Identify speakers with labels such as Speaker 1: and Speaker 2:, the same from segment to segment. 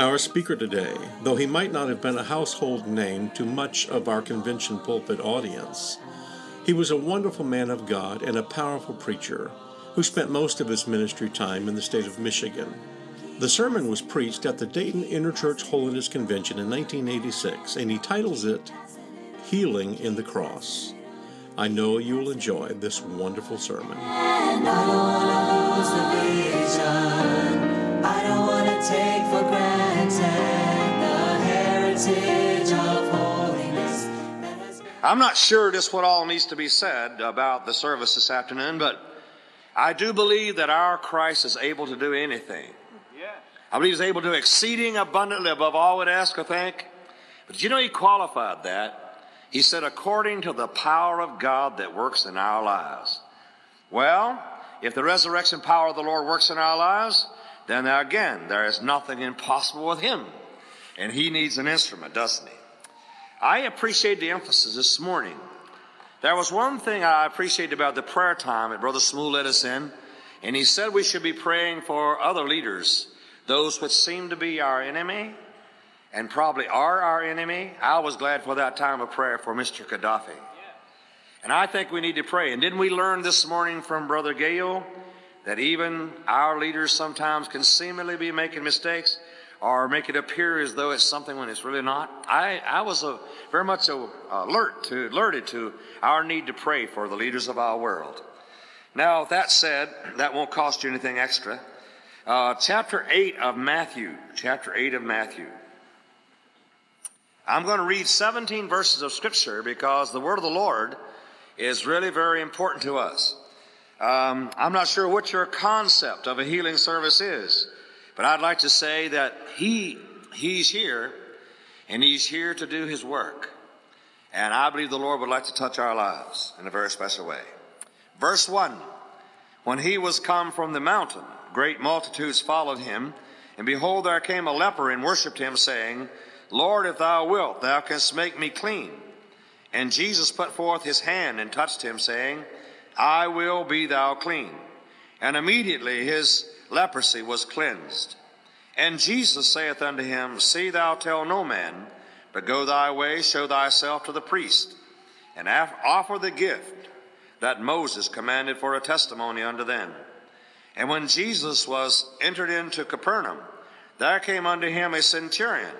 Speaker 1: Our speaker today, though he might not have been a household name to much of our convention pulpit audience, he was a wonderful man of God and a powerful preacher who spent most of his ministry time in the state of Michigan. The sermon was preached at the Dayton Interchurch Holiness Convention in 1986, and he titles it Healing in the Cross. I know you will enjoy this wonderful sermon.
Speaker 2: I don't want to take for granted the heritage of holiness that has been.
Speaker 3: I'm not sure just what all needs to be said about the service this afternoon, but I do believe that our Christ is able to do anything. I believe he's able to do exceeding abundantly above all would ask or think. But you know, he qualified that. He said, according to the power of God that works in our lives. Well, if the resurrection power of the Lord works in our lives, then there again, there is nothing impossible with him. And he needs an instrument, doesn't he? I appreciate the emphasis this morning. There was one thing I appreciated about the prayer time that Brother Smool led us in, and he said we should be praying for other leaders, those which seem to be our enemy and probably are our enemy. I was glad for that time of prayer for Mr. Gaddafi. And I think we need to pray. And didn't we learn this morning from Brother Gale that even our leaders sometimes can seemingly be making mistakes or make it appear as though it's something when it's really not? I, I was a, very much a, alert to, alerted to our need to pray for the leaders of our world. Now, that said, that won't cost you anything extra. Uh, chapter 8 of Matthew, chapter 8 of Matthew. I'm going to read 17 verses of Scripture because the Word of the Lord is really very important to us. Um, I'm not sure what your concept of a healing service is, but I'd like to say that He He's here, and He's here to do His work. And I believe the Lord would like to touch our lives in a very special way. Verse 1 When he was come from the mountain, great multitudes followed him, and behold, there came a leper and worshipped him, saying, Lord, if thou wilt, thou canst make me clean. And Jesus put forth his hand and touched him, saying, I will be thou clean. And immediately his leprosy was cleansed. And Jesus saith unto him, See thou tell no man, but go thy way, show thyself to the priest, and offer the gift that Moses commanded for a testimony unto them. And when Jesus was entered into Capernaum, there came unto him a centurion,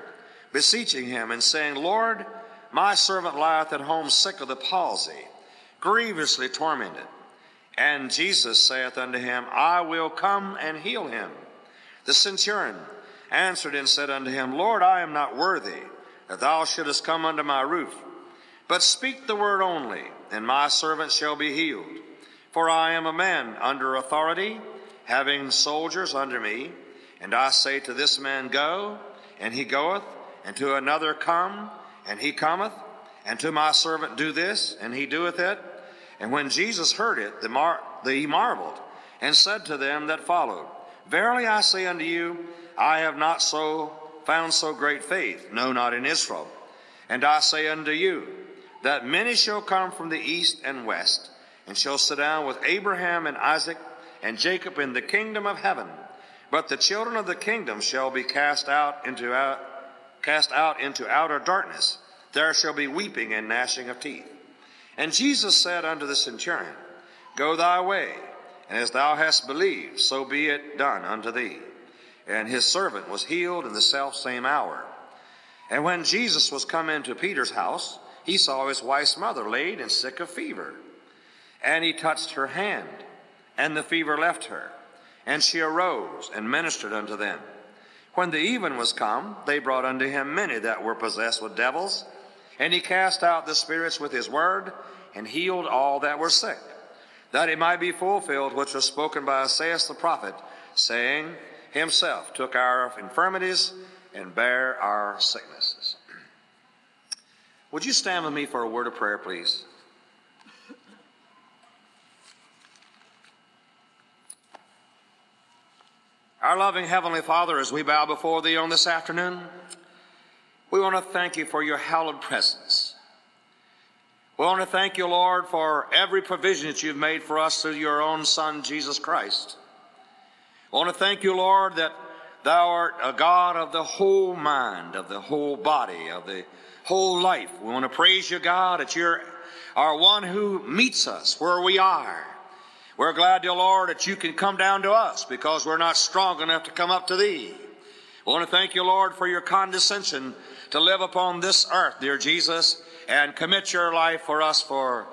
Speaker 3: beseeching him, and saying, Lord, my servant lieth at home sick of the palsy, grievously tormented. And Jesus saith unto him, I will come and heal him. The centurion answered and said unto him, Lord, I am not worthy that thou shouldest come under my roof, but speak the word only, and my servant shall be healed. For I am a man under authority, having soldiers under me, and I say to this man, Go, and he goeth, and to another, Come, and he cometh, and to my servant, Do this, and he doeth it. And when Jesus heard it, the mar- he marveled, and said to them that followed, Verily I say unto you, I have not so found so great faith, no, not in Israel. And I say unto you, that many shall come from the east and west, and shall sit down with Abraham and Isaac and Jacob in the kingdom of heaven. But the children of the kingdom shall be cast out into out, cast out into outer darkness. There shall be weeping and gnashing of teeth. And Jesus said unto the centurion, Go thy way, and as thou hast believed, so be it done unto thee. And his servant was healed in the self same hour. And when Jesus was come into Peter's house, he saw his wife's mother laid and sick of fever. And he touched her hand, and the fever left her. And she arose and ministered unto them. When the even was come, they brought unto him many that were possessed with devils, and he cast out the spirits with his word, and healed all that were sick, that it might be fulfilled which was spoken by Isaiah the prophet, saying, Himself took our infirmities and bare our sicknesses. Would you stand with me for a word of prayer, please? Our loving Heavenly Father, as we bow before Thee on this afternoon, we want to thank You for Your hallowed presence. We want to thank You, Lord, for every provision that You've made for us through Your own Son, Jesus Christ. I want to thank You, Lord, that Thou art a God of the whole mind, of the whole body, of the whole life. We want to praise You, God, that You're our one who meets us where we are. We're glad, dear Lord, that you can come down to us because we're not strong enough to come up to thee. We want to thank you, Lord, for your condescension to live upon this earth, dear Jesus, and commit your life for us for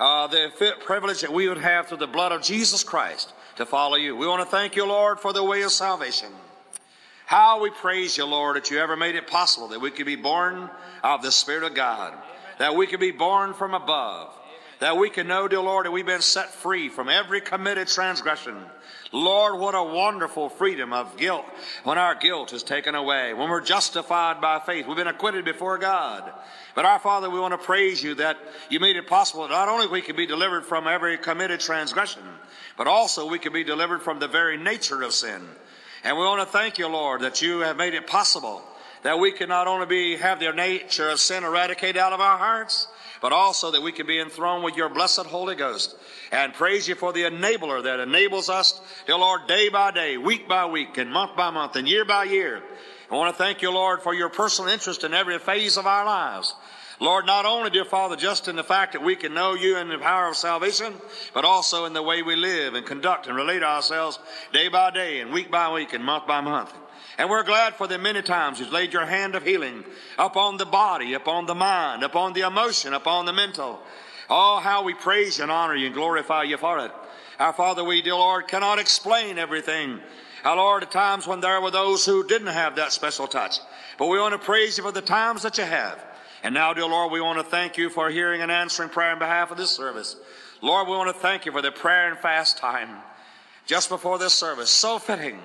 Speaker 3: uh, the privilege that we would have through the blood of Jesus Christ to follow you. We want to thank you, Lord, for the way of salvation. How we praise you, Lord, that you ever made it possible that we could be born of the Spirit of God, that we could be born from above, that we can know, dear Lord, that we've been set free from every committed transgression. Lord, what a wonderful freedom of guilt when our guilt is taken away, when we're justified by faith. We've been acquitted before God. But our Father, we want to praise you that you made it possible that not only we can be delivered from every committed transgression, but also we can be delivered from the very nature of sin. And we want to thank you, Lord, that you have made it possible that we can not only be, have the nature of sin eradicated out of our hearts, but also that we can be enthroned with your blessed Holy Ghost. And praise you for the enabler that enables us, dear Lord, day by day, week by week, and month by month, and year by year. I want to thank you, Lord, for your personal interest in every phase of our lives. Lord, not only, dear Father, just in the fact that we can know you in the power of salvation, but also in the way we live and conduct and relate ourselves day by day and week by week and month by month. And we're glad for the many times you've laid your hand of healing upon the body, upon the mind, upon the emotion, upon the mental. Oh, how we praise and honor you and glorify you for it. Our Father, we, dear Lord, cannot explain everything. Our Lord, at times when there were those who didn't have that special touch. But we want to praise you for the times that you have. And now, dear Lord, we want to thank you for hearing and answering prayer on behalf of this service. Lord, we want to thank you for the prayer and fast time just before this service. So fitting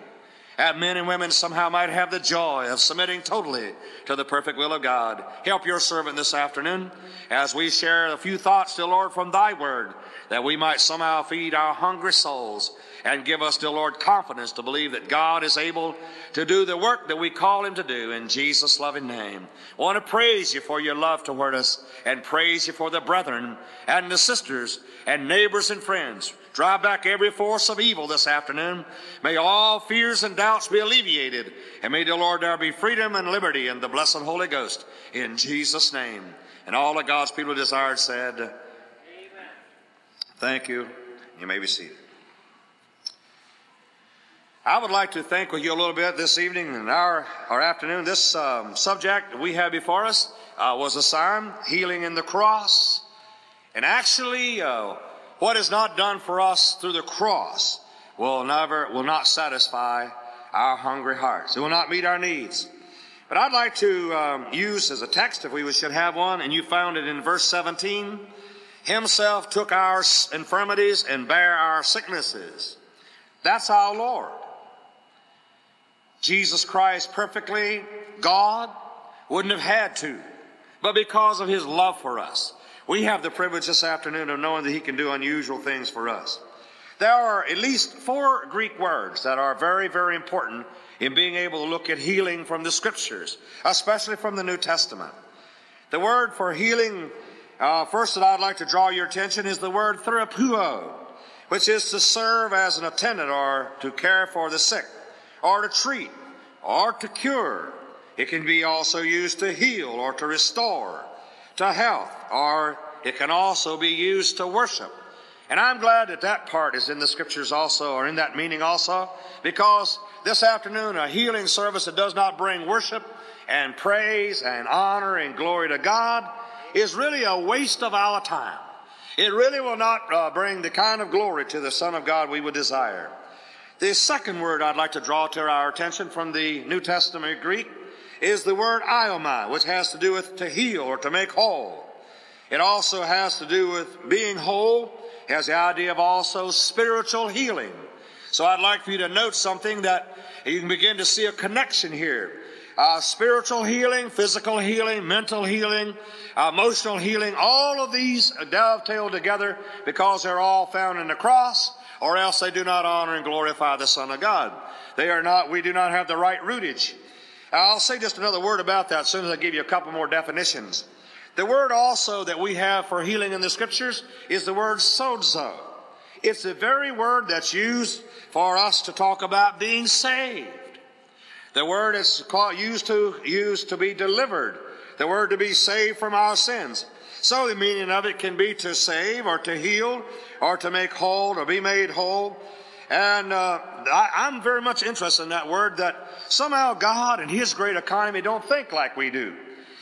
Speaker 3: that men and women somehow might have the joy of submitting totally to the perfect will of God. Help your servant this afternoon as we share a few thoughts, dear Lord, from thy word, that we might somehow feed our hungry souls and give us, dear Lord, confidence to believe that God is able to do the work that we call him to do in Jesus' loving name. I want to praise you for your love toward us and praise you for the brethren and the sisters and neighbors and friends Drive back every force of evil this afternoon. May all fears and doubts be alleviated. And may the Lord there be freedom and liberty in the blessed Holy Ghost. In Jesus' name. And all of God's people desired said, Amen. Thank you. You may be seated. I would like to think with you a little bit this evening and our, our afternoon. This um, subject we have before us uh, was a psalm, Healing in the Cross. And actually, uh, what is not done for us through the cross will never, will not satisfy our hungry hearts. It will not meet our needs. But I'd like to um, use as a text, if we should have one, and you found it in verse 17. Himself took our infirmities and bare our sicknesses. That's our Lord. Jesus Christ, perfectly God, wouldn't have had to, but because of his love for us, we have the privilege this afternoon of knowing that He can do unusual things for us. There are at least four Greek words that are very, very important in being able to look at healing from the Scriptures, especially from the New Testament. The word for healing, uh, first that I'd like to draw your attention is the word therapeuo, which is to serve as an attendant or to care for the sick, or to treat, or to cure. It can be also used to heal or to restore to health, or it can also be used to worship. And I'm glad that that part is in the scriptures also, or in that meaning also, because this afternoon, a healing service that does not bring worship and praise and honor and glory to God is really a waste of our time. It really will not uh, bring the kind of glory to the Son of God we would desire. The second word I'd like to draw to our attention from the New Testament Greek is the word iaomai, which has to do with to heal or to make whole. It also has to do with being whole. It has the idea of also spiritual healing. So I'd like for you to note something that you can begin to see a connection here. Uh, spiritual healing, physical healing, mental healing, emotional healing, all of these dovetail together because they're all found in the cross, or else they do not honor and glorify the Son of God. They are not, we do not have the right rootage. I'll say just another word about that as soon as I give you a couple more definitions. The word also that we have for healing in the scriptures is the word sozo. It's the very word that's used for us to talk about being saved. The word is called, used to used to be delivered. The word to be saved from our sins. So the meaning of it can be to save or to heal or to make whole or be made whole. And uh, I, am very much interested in that word that somehow God and His great economy don't think like we do.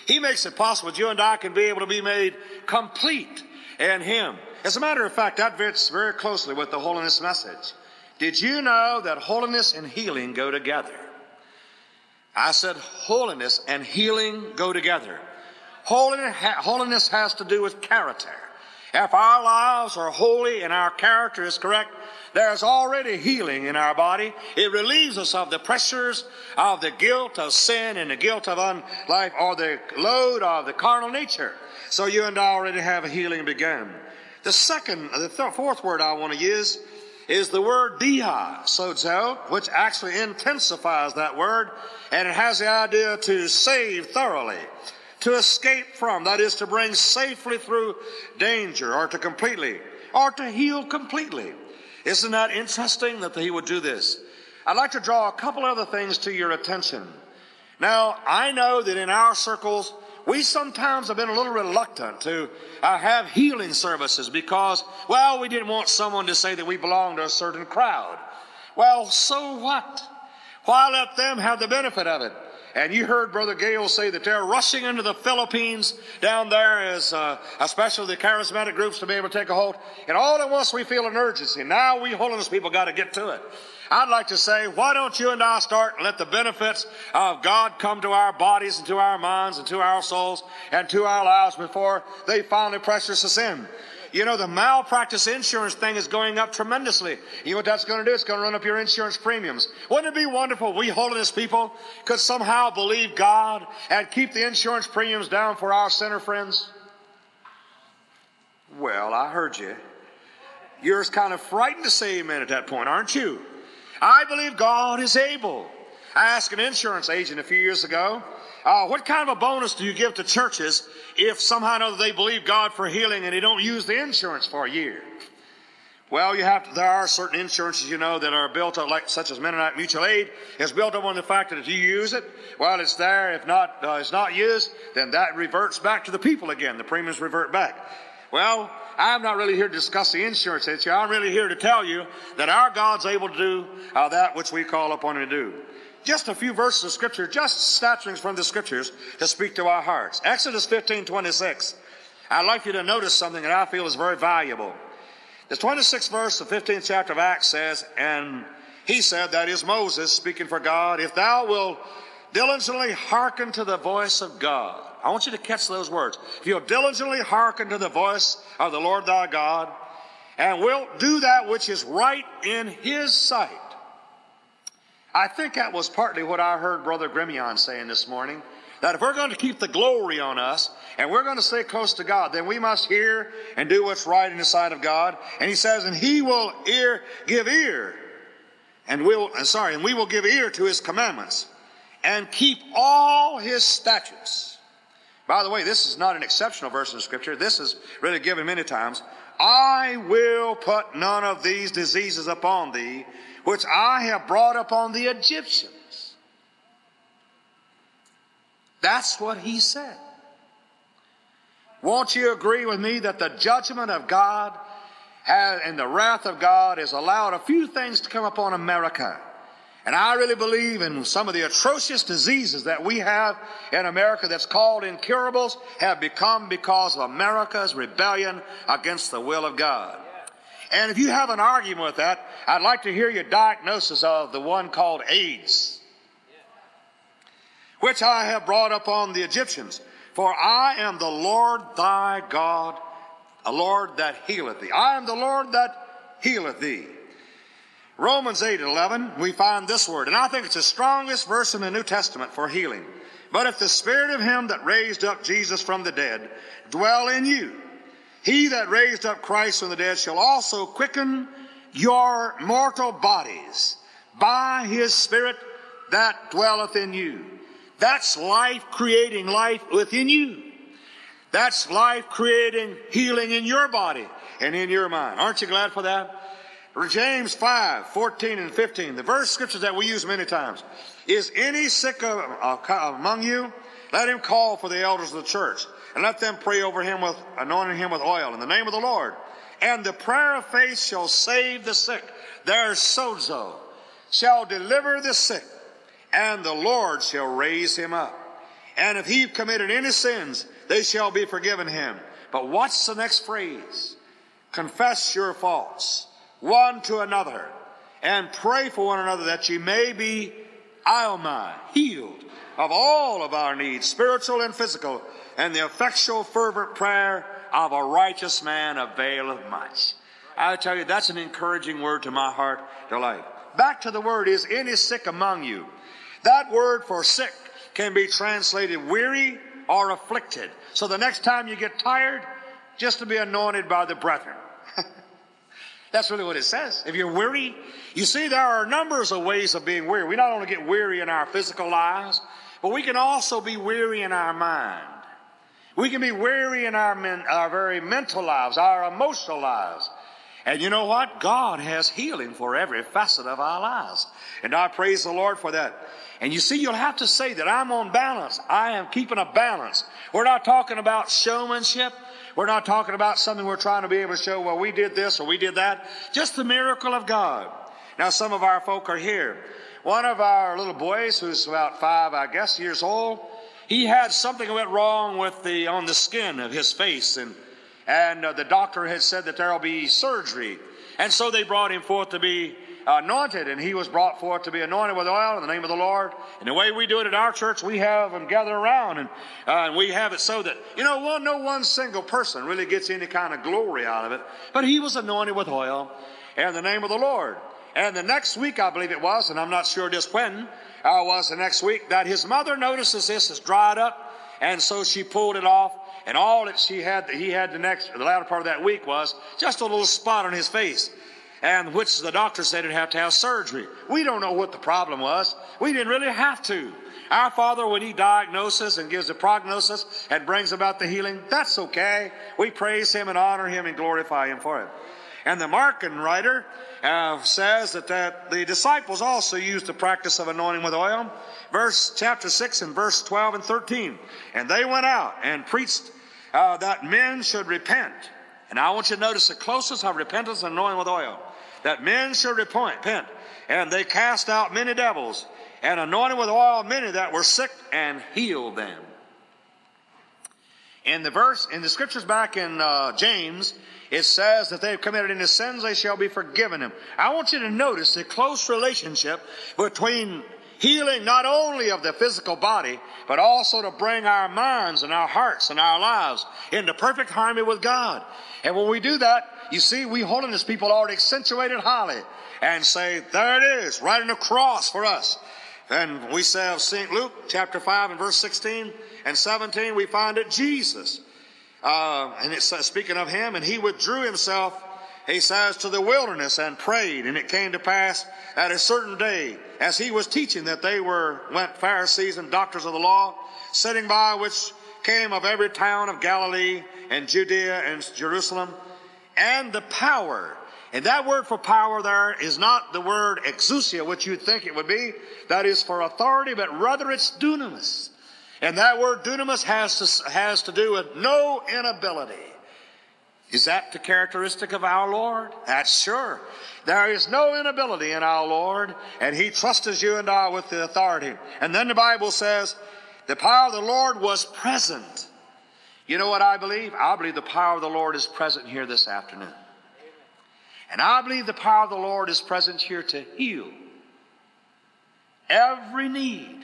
Speaker 3: He makes it possible that you and I can be able to be made complete in Him. As a matter of fact, that fits very closely with the holiness message. Did you know that holiness and healing go together? I said holiness and healing go together. Holiness has to do with character. If our lives are holy and our character is correct, there's already healing in our body. It relieves us of the pressures of the guilt of sin and the guilt of unlife or the load of the carnal nature. So you and I already have a healing begun. The second, the th- fourth word I want to use is the word dia, sozo, which actually intensifies that word, and it has the idea to save thoroughly, to escape from, that is to bring safely through danger, or to completely, or to heal completely. Isn't that interesting that he would do this? I'd like to draw a couple other things to your attention. Now, I know that in our circles, we sometimes have been a little reluctant to uh, have healing services because, well, we didn't want someone to say that we belong to a certain crowd. Well, so what? Why let them have the benefit of it? And you heard Brother Gale say that they're rushing into the Philippines down there as, uh, especially the charismatic groups to be able to take a hold. And all at once we feel an urgency. Now we holiness people got to get to it. I'd like to say, why don't you and I start and let the benefits of God come to our bodies and to our minds and to our souls and to our lives before they finally pressure us in. You know, the malpractice insurance thing is going up tremendously. You know what that's going to do? It's going to run up your insurance premiums. Wouldn't it be wonderful we holiness people could somehow believe God and keep the insurance premiums down for our sinner friends? Well, I heard you. You're kind of frightened to say amen at that point, aren't you? I believe God is able. I asked an insurance agent a few years ago, uh, what kind of a bonus do you give to churches if somehow or another they believe God for healing and they don't use the insurance for a year? Well, you have to, there are certain insurances, you know, that are built up, like such as Mennonite Mutual Aid, is built up on the fact that if you use it, well, it's there. If not, uh, it's not used, then that reverts back to the people again. The premiums revert back. Well, I'm not really here to discuss the insurance issue. I'm really here to tell you that our God's able to do uh, that which we call upon Him to do just a few verses of scripture, just snatchings from the scriptures to speak to our hearts. Exodus 15, 26. I'd like you to notice something that I feel is very valuable. The 26th verse of 15th chapter of Acts says, and he said, that is Moses speaking for God, if thou wilt diligently hearken to the voice of God. I want you to catch those words. If you'll diligently hearken to the voice of the Lord thy God, and wilt do that which is right in his sight, I think that was partly what I heard Brother Grimion saying this morning. That if we're going to keep the glory on us and we're going to stay close to God, then we must hear and do what's right in the sight of God. And he says, and he will ear, give ear, and will, sorry, and we will give ear to his commandments and keep all his statutes. By the way, this is not an exceptional verse in scripture. This is really given many times. I will put none of these diseases upon thee, which I have brought upon the Egyptians. That's what he said. Won't you agree with me that the judgment of God and the wrath of God has allowed a few things to come upon America? And I really believe in some of the atrocious diseases that we have in America that's called incurables have become because of America's rebellion against the will of God. And if you have an argument with that, I'd like to hear your diagnosis of the one called AIDS, which I have brought upon the Egyptians. For I am the Lord thy God, a Lord that healeth thee. I am the Lord that healeth thee. Romans 8 and 11, we find this word, and I think it's the strongest verse in the New Testament for healing. But if the Spirit of Him that raised up Jesus from the dead dwell in you, He that raised up Christ from the dead shall also quicken your mortal bodies by His Spirit that dwelleth in you. That's life creating life within you. That's life creating healing in your body and in your mind. Aren't you glad for that? James 5, 14 and 15, the verse scriptures that we use many times. Is any sick among you? Let him call for the elders of the church and let them pray over him with anointing him with oil in the name of the Lord. And the prayer of faith shall save the sick. Their sozo. Shall deliver the sick and the Lord shall raise him up. And if he committed any sins, they shall be forgiven him. But what's the next phrase? Confess your faults one to another and pray for one another that ye may be Alma, healed of all of our needs, spiritual and physical, and the effectual fervent prayer of a righteous man availeth much. I tell you, that's an encouraging word to my heart delight. Back to the word is any sick among you. That word for sick can be translated weary or afflicted. So the next time you get tired, just to be anointed by the brethren. That's really what it says. If you're weary, you see, there are numbers of ways of being weary. We not only get weary in our physical lives, but we can also be weary in our mind. We can be weary in our, men, our very mental lives, our emotional lives. And you know what? God has healing for every facet of our lives. And I praise the Lord for that. And you see, you'll have to say that I'm on balance. I am keeping a balance. We're not talking about showmanship. We're not talking about something we're trying to be able to show, well, we did this or we did that. Just the miracle of God. Now, some of our folk are here. One of our little boys, who's about five, I guess, years old, he had something went wrong with the on the skin of his face, and and uh, the doctor had said that there will be surgery, and so they brought him forth to be anointed, and he was brought forth to be anointed with oil in the name of the Lord. And the way we do it at our church, we have them gather around, and, uh, and we have it so that, you know, one, no one single person really gets any kind of glory out of it. But he was anointed with oil in the name of the Lord. And the next week, I believe it was, and I'm not sure just when, uh, was the next week, that his mother notices this is dried up, and so she pulled it off, and all that she had, he had the next, the latter part of that week was just a little spot on his face and which the doctor said he'd have to have surgery. We don't know what the problem was. We didn't really have to. Our Father, when He diagnoses and gives a prognosis and brings about the healing, that's okay. We praise Him and honor Him and glorify Him for it. And the Markan writer uh, says that, that the disciples also used the practice of anointing with oil. Verse chapter 6 and verse 12 and 13. And they went out and preached uh, that men should repent. And I want you to notice the closest of repentance and anointing with oil that men should repent. And they cast out many devils and anointed with oil many that were sick and healed them. In the verse, in the scriptures back in uh, James, it says that they've committed any sins, they shall be forgiven them. I want you to notice the close relationship between healing not only of the physical body, but also to bring our minds and our hearts and our lives into perfect harmony with God. And when we do that, you see, we holiness people already accentuated highly and say, there it is, right on the cross for us. And we say of St. Luke chapter 5 and verse 16 and 17, we find it Jesus. Uh, and it says, speaking of him, and he withdrew himself, he says, to the wilderness and prayed. And it came to pass at a certain day, as he was teaching, that they were, went Pharisees and doctors of the law, sitting by, which came of every town of Galilee and Judea and Jerusalem and the power. And that word for power there is not the word exousia, which you'd think it would be. That is for authority, but rather it's dunamis. And that word dunamis has to, has to do with no inability. Is that the characteristic of our Lord? That's sure. There is no inability in our Lord, and He trusts you and I with the authority. And then the Bible says, the power of the Lord was present you know what I believe? I believe the power of the Lord is present here this afternoon. And I believe the power of the Lord is present here to heal every need.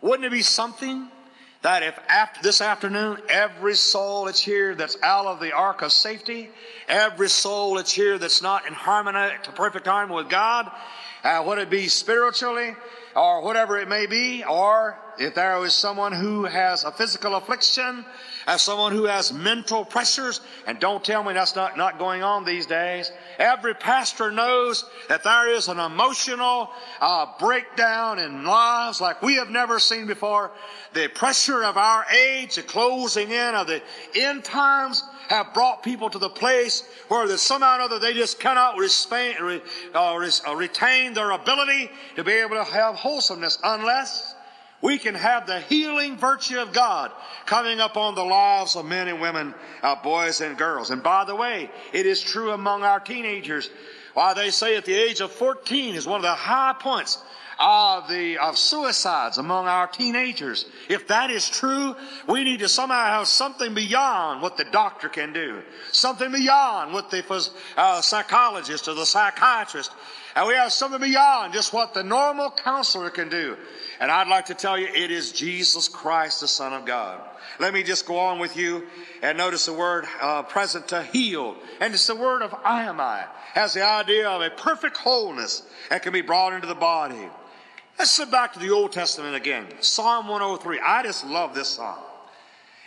Speaker 3: Wouldn't it be something that if after this afternoon, every soul that's here that's out of the ark of safety, every soul that's here that's not in harmony to perfect harmony with God, uh, whether it be spiritually or whatever it may be, or if there is someone who has a physical affliction, as someone who has mental pressures, and don't tell me that's not, not going on these days. Every pastor knows that there is an emotional uh, breakdown in lives like we have never seen before. The pressure of our age, the closing in of the end times, have brought people to the place where that somehow or other they just cannot uh, uh, retain their ability to be able to have wholesomeness unless we can have the healing virtue of God coming upon the lives of men and women, uh, boys and girls. And by the way, it is true among our teenagers. Why they say at the age of 14 is one of the high points of the of suicides among our teenagers. If that is true, we need to somehow have something beyond what the doctor can do, something beyond what the uh, psychologist or the psychiatrist, and we have something beyond just what the normal counselor can do. And I'd like to tell you, it is Jesus Christ, the Son of God. Let me just go on with you and notice the word uh, present to heal. And it's the word of I am I. Has the idea of a perfect wholeness that can be brought into the body. Let's sit back to the Old Testament again. Psalm 103. I just love this psalm.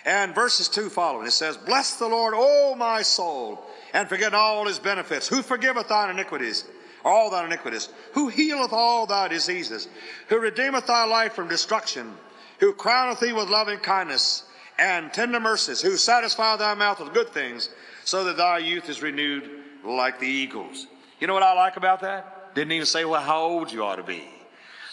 Speaker 3: And verses 2 following. It says, Bless the Lord, O my soul, and forget all his benefits. Who forgiveth thine iniquities? all thy iniquities, who healeth all thy diseases, who redeemeth thy life from destruction, who crowneth thee with loving kindness and tender mercies, who satisfy thy mouth with good things, so that thy youth is renewed like the eagles. You know what I like about that? Didn't even say well how old you ought to be.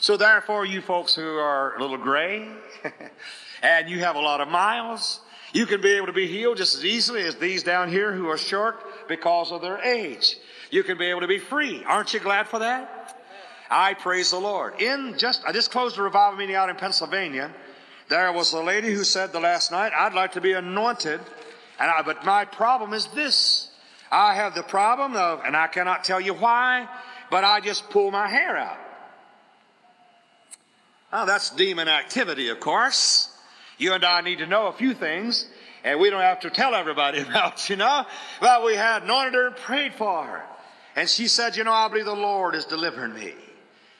Speaker 3: So therefore, you folks who are a little gray and you have a lot of miles, you can be able to be healed just as easily as these down here who are short because of their age. You can be able to be free. Aren't you glad for that? I praise the Lord. In just, I just closed a revival meeting out in Pennsylvania. There was a lady who said the last night, I'd like to be anointed. And I, but my problem is this. I have the problem of, and I cannot tell you why, but I just pull my hair out. Now that's demon activity, of course. You and I need to know a few things, and we don't have to tell everybody about, you know. But we had anointed her and prayed for her. And she said, You know, I believe the Lord is delivering me.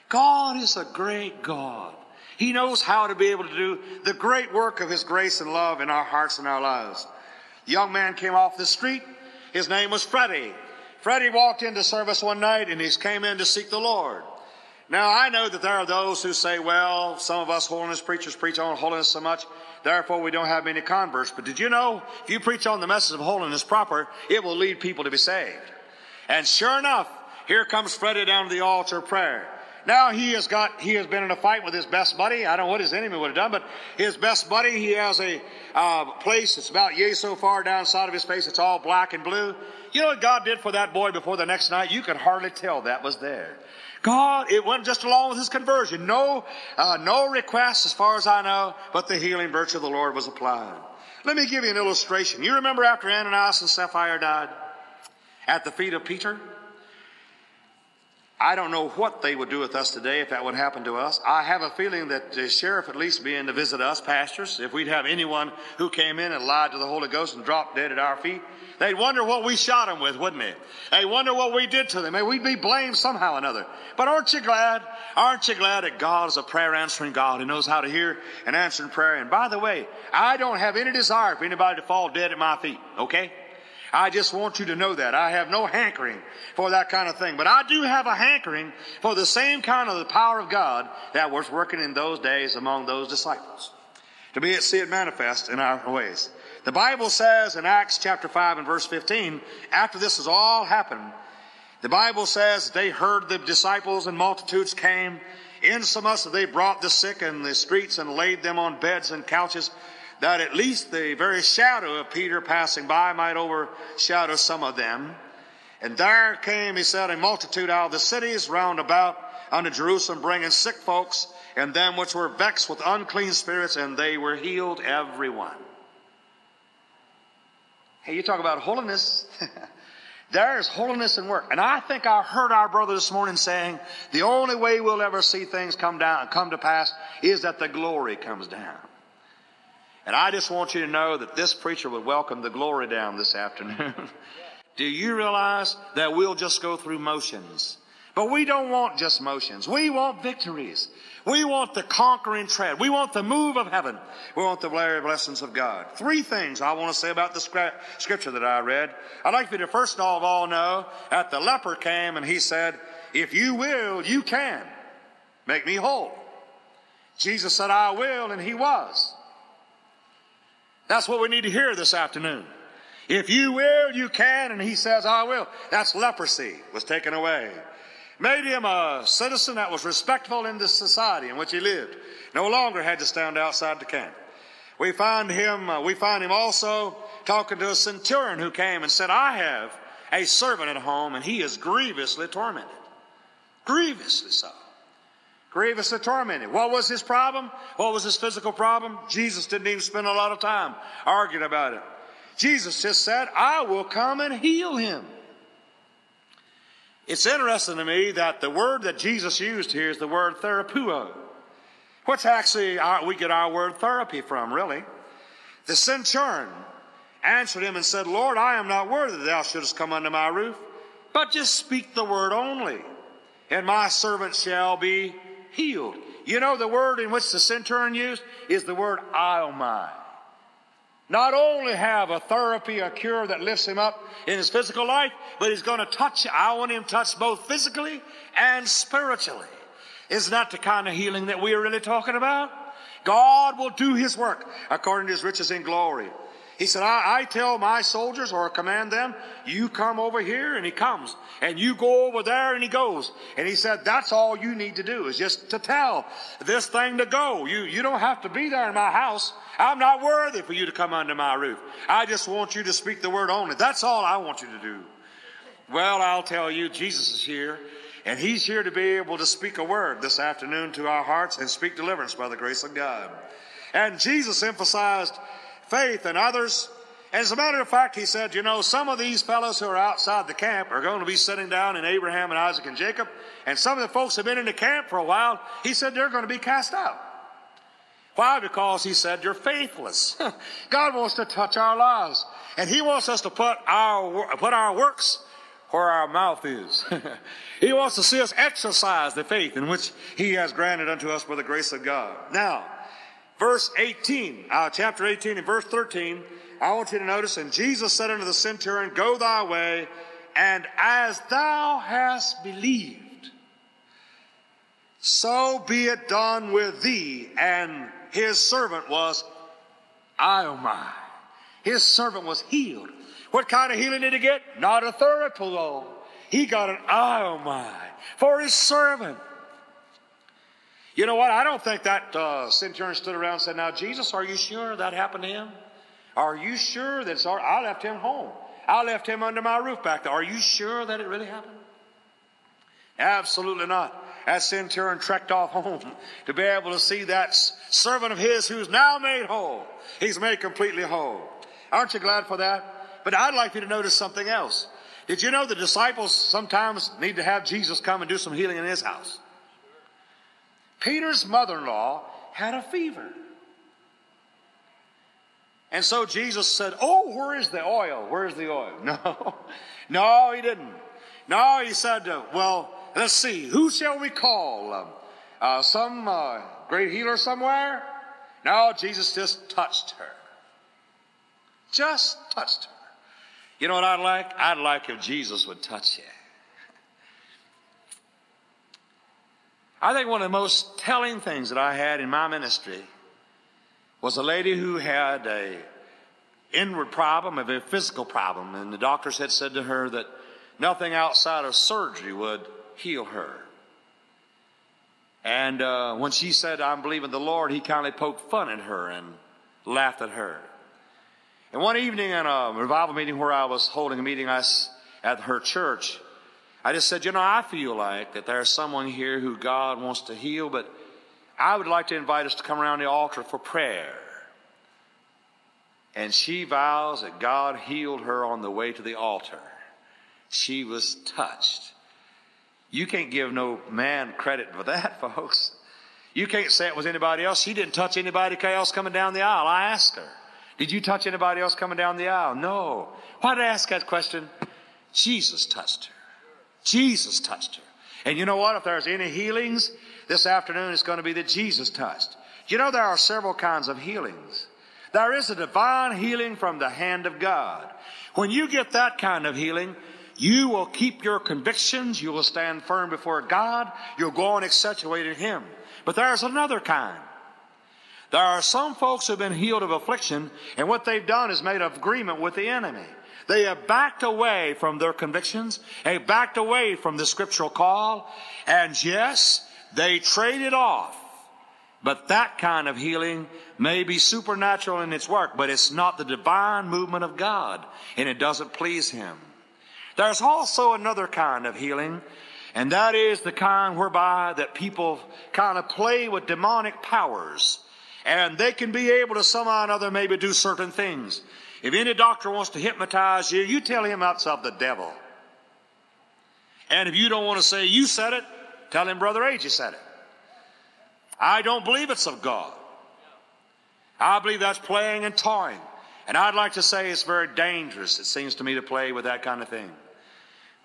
Speaker 3: God is a great God. He knows how to be able to do the great work of His grace and love in our hearts and our lives. Young man came off the street. His name was Freddie. Freddie walked into service one night and he came in to seek the Lord. Now, I know that there are those who say, well, some of us holiness preachers preach on holiness so much, therefore we don't have many converts. But did you know, if you preach on the message of holiness proper, it will lead people to be saved. And sure enough, here comes Freddie down to the altar of prayer. Now he has got, he has been in a fight with his best buddy. I don't know what his enemy would have done, but his best buddy, he has a uh, place that's about yay so far down side of his face. It's all black and blue. You know what God did for that boy before the next night? You could hardly tell that was there. God, it went just along with his conversion. No, uh, no request as far as I know, but the healing virtue of the Lord was applied. Let me give you an illustration. You remember after Ananias and Sapphira died? at the feet of Peter. I don't know what they would do with us today if that would happen to us. I have a feeling that the sheriff at least be in to visit us, pastors, if we'd have anyone who came in and lied to the Holy Ghost and dropped dead at our feet. They'd wonder what we shot them with, wouldn't they? They'd wonder what we did to them. and we'd be blamed somehow or another. But aren't you glad? Aren't you glad that God is a prayer answering God who knows how to hear and answer prayer? And by the way, I don't have any desire for anybody to fall dead at my feet, okay? I just want you to know that. I have no hankering for that kind of thing. But I do have a hankering for the same kind of the power of God that was working in those days among those disciples. To be it, see it manifest in our ways. The Bible says in Acts chapter 5 and verse 15, after this has all happened, the Bible says they heard the disciples and multitudes came, insomuch that they brought the sick in the streets and laid them on beds and couches that at least the very shadow of Peter passing by might overshadow some of them. And there came, he said, a multitude out of the cities round about unto Jerusalem, bringing sick folks and them which were vexed with unclean spirits, and they were healed every one. Hey, you talk about holiness. There's holiness in work. And I think I heard our brother this morning saying the only way we'll ever see things come down, come to pass is that the glory comes down. And I just want you to know that this preacher would welcome the glory down this afternoon. Do you realize that we'll just go through motions? But we don't want just motions. We want victories. We want the conquering tread. We want the move of heaven. We want the very blessings of God. Three things I want to say about the scripture that I read. I'd like you to first of all know that the leper came and he said, if you will, you can make me whole. Jesus said, I will, and he was. That's what we need to hear this afternoon. If you will, you can, and he says, I will. That's leprosy was taken away made him a citizen that was respectful in the society in which he lived. No longer had to stand outside the camp. We find him, uh, we find him also talking to a centurion who came and said, I have a servant at home and he is grievously tormented. Grievously so. Grievously tormented. What was his problem? What was his physical problem? Jesus didn't even spend a lot of time arguing about it. Jesus just said, I will come and heal him. It's interesting to me that the word that Jesus used here is the word therapeuo, which actually our, we get our word therapy from, really. The centurion answered him and said, Lord, I am not worthy that thou shouldest come under my roof, but just speak the word only, and my servant shall be healed. You know, the word in which the centurion used is the word iaomai not only have a therapy, a cure that lifts him up in his physical life, but he's going to touch, I want him touched both physically and spiritually. Isn't that the kind of healing that we are really talking about? God will do his work according to his riches in glory. He said, I, I, tell my soldiers or command them, you come over here, and he comes. And you go over there, and he goes. And he said, that's all you need to do is just to tell this thing to go. You, you don't have to be there in my house. I'm not worthy for you to come under my roof. I just want you to speak the word only. That's all I want you to do. Well, I'll tell you, Jesus is here. And he's here to be able to speak a word this afternoon to our hearts and speak deliverance by the grace of God. And Jesus emphasized faith and others. As a matter of fact, he said, you know, some of these fellows who are outside the camp are going to be sitting down in Abraham and Isaac and Jacob, and some of the folks have been in the camp for a while. He said they're going to be cast out. Why? Because he said you're faithless. God wants to touch our lives, and he wants us to put our put our works where our mouth is. he wants to see us exercise the faith in which he has granted unto us by the grace of God. Now, verse 18, uh, chapter 18 and verse 13, I want you to notice, and Jesus said unto the centurion, Go thy way, and as thou hast believed, so be it done with thee. And his servant was Iaomai. His servant was healed. What kind of healing did he get? Not a though. He got an Iaomai for his servant. You know what? I don't think that uh, centurion stood around and said, Now, Jesus, are you sure that happened to him? Are you sure that's all? I left him home. I left him under my roof back there. Are you sure that it really happened? Absolutely not. That centurion trekked off home to be able to see that servant of his who's now made whole. He's made completely whole. Aren't you glad for that? But I'd like you to notice something else. Did you know the disciples sometimes need to have Jesus come and do some healing in his house? Peter's mother in law had a fever. And so Jesus said, Oh, where is the oil? Where's the oil? No, no, he didn't. No, he said, Well, let's see, who shall we call? Um, uh, some uh, great healer somewhere? No, Jesus just touched her. Just touched her. You know what I'd like? I'd like if Jesus would touch you. I think one of the most telling things that I had in my ministry was a lady who had a inward problem, a very physical problem, and the doctors had said to her that nothing outside of surgery would heal her. And uh, when she said, I'm believing the Lord, he kindly poked fun at her and laughed at her. And one evening in a revival meeting where I was holding a meeting at her church, I just said, you know, I feel like that there's someone here who God wants to heal, but I would like to invite us to come around the altar for prayer. And she vows that God healed her on the way to the altar. She was touched. You can't give no man credit for that, folks. You can't say it was anybody else. She didn't touch anybody else coming down the aisle. I asked her, Did you touch anybody else coming down the aisle? No. Why did I ask that question? Jesus touched her. Jesus touched her. And you know what? If there's any healings this afternoon, it's going to be that Jesus touched. You know, there are several kinds of healings. There is a divine healing from the hand of God. When you get that kind of healing, you will keep your convictions. You will stand firm before God. You'll go on accentuating Him. But there's another kind. There are some folks who have been healed of affliction, and what they've done is made an agreement with the enemy. They have backed away from their convictions. They backed away from the scriptural call. And yes, they traded off. But that kind of healing may be supernatural in its work, but it's not the divine movement of God, and it doesn't please Him. There's also another kind of healing, and that is the kind whereby that people kind of play with demonic powers, and they can be able to somehow or another maybe do certain things. If any doctor wants to hypnotize you, you tell him that's of the devil. And if you don't want to say you said it, tell him Brother Agee said it. I don't believe it's of God. I believe that's playing and toying. And I'd like to say it's very dangerous, it seems to me, to play with that kind of thing.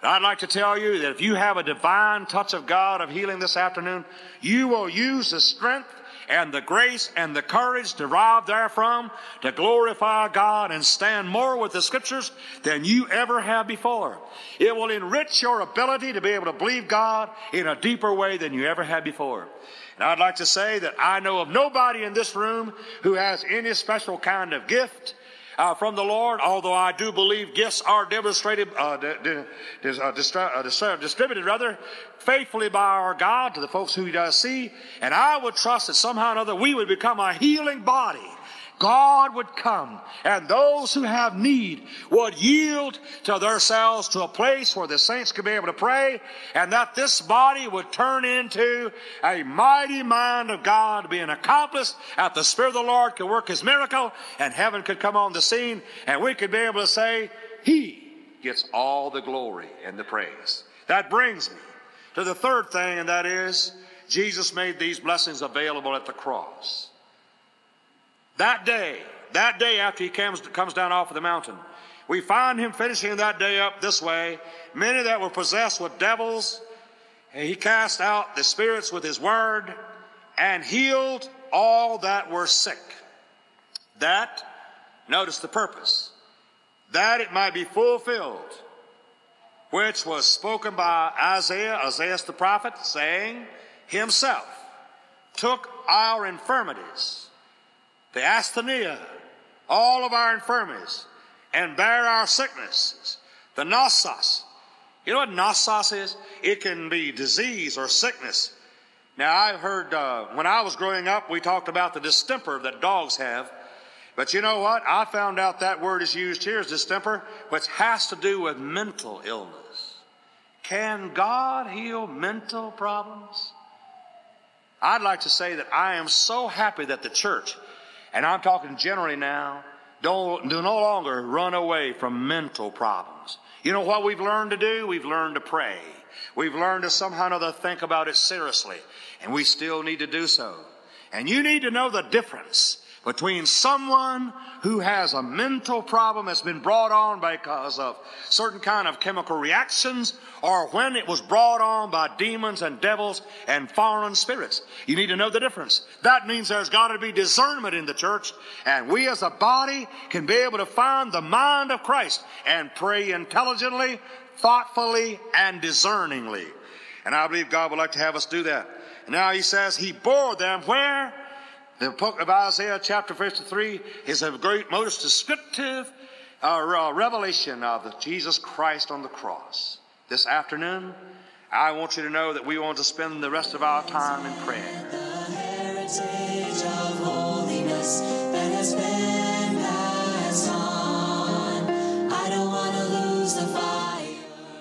Speaker 3: But I'd like to tell you that if you have a divine touch of God of healing this afternoon, you will use the strength and the grace and the courage derived therefrom to glorify God and stand more with the scriptures than you ever have before. It will enrich your ability to be able to believe God in a deeper way than you ever had before. And I'd like to say that I know of nobody in this room who has any special kind of gift uh, from the Lord, although I do believe gifts are demonstrated, uh, di- di- uh, distri- uh, distributed rather faithfully by our God to the folks who He does see. And I would trust that somehow or another we would become a healing body God would come and those who have need would yield to themselves to a place where the saints could be able to pray and that this body would turn into a mighty mind of God being accomplished that the Spirit of the Lord could work His miracle and heaven could come on the scene and we could be able to say, He gets all the glory and the praise. That brings me to the third thing and that is Jesus made these blessings available at the cross. That day, that day after he comes, comes down off of the mountain, we find him finishing that day up this way. Many that were possessed with devils, he cast out the spirits with his word and healed all that were sick. That, notice the purpose, that it might be fulfilled, which was spoken by Isaiah, Isaiah the prophet, saying, Himself took our infirmities the asthenia, all of our infirmities, and bear our sicknesses. The nosos. You know what nosos is? It can be disease or sickness. Now, I've heard, uh, when I was growing up, we talked about the distemper that dogs have. But you know what? I found out that word is used here as distemper, which has to do with mental illness. Can God heal mental problems? I'd like to say that I am so happy that the church and I'm talking generally now, don't, do no longer run away from mental problems. You know what we've learned to do? We've learned to pray. We've learned to somehow or another think about it seriously. And we still need to do so. And you need to know the difference between someone who has a mental problem that's been brought on because of certain kind of chemical reactions or when it was brought on by demons and devils and foreign spirits. You need to know the difference. That means there's got to be discernment in the church and we as a body can be able to find the mind of Christ and pray intelligently, thoughtfully, and discerningly. And I believe God would like to have us do that. Now he says he bore them where? The book of Isaiah, chapter 53, is a great, most descriptive uh, revelation of Jesus Christ on the cross. This afternoon, I want you to know that we want to spend the rest of our time in prayer.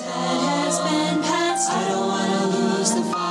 Speaker 2: Has been passed. I don't don't wanna lose the fight.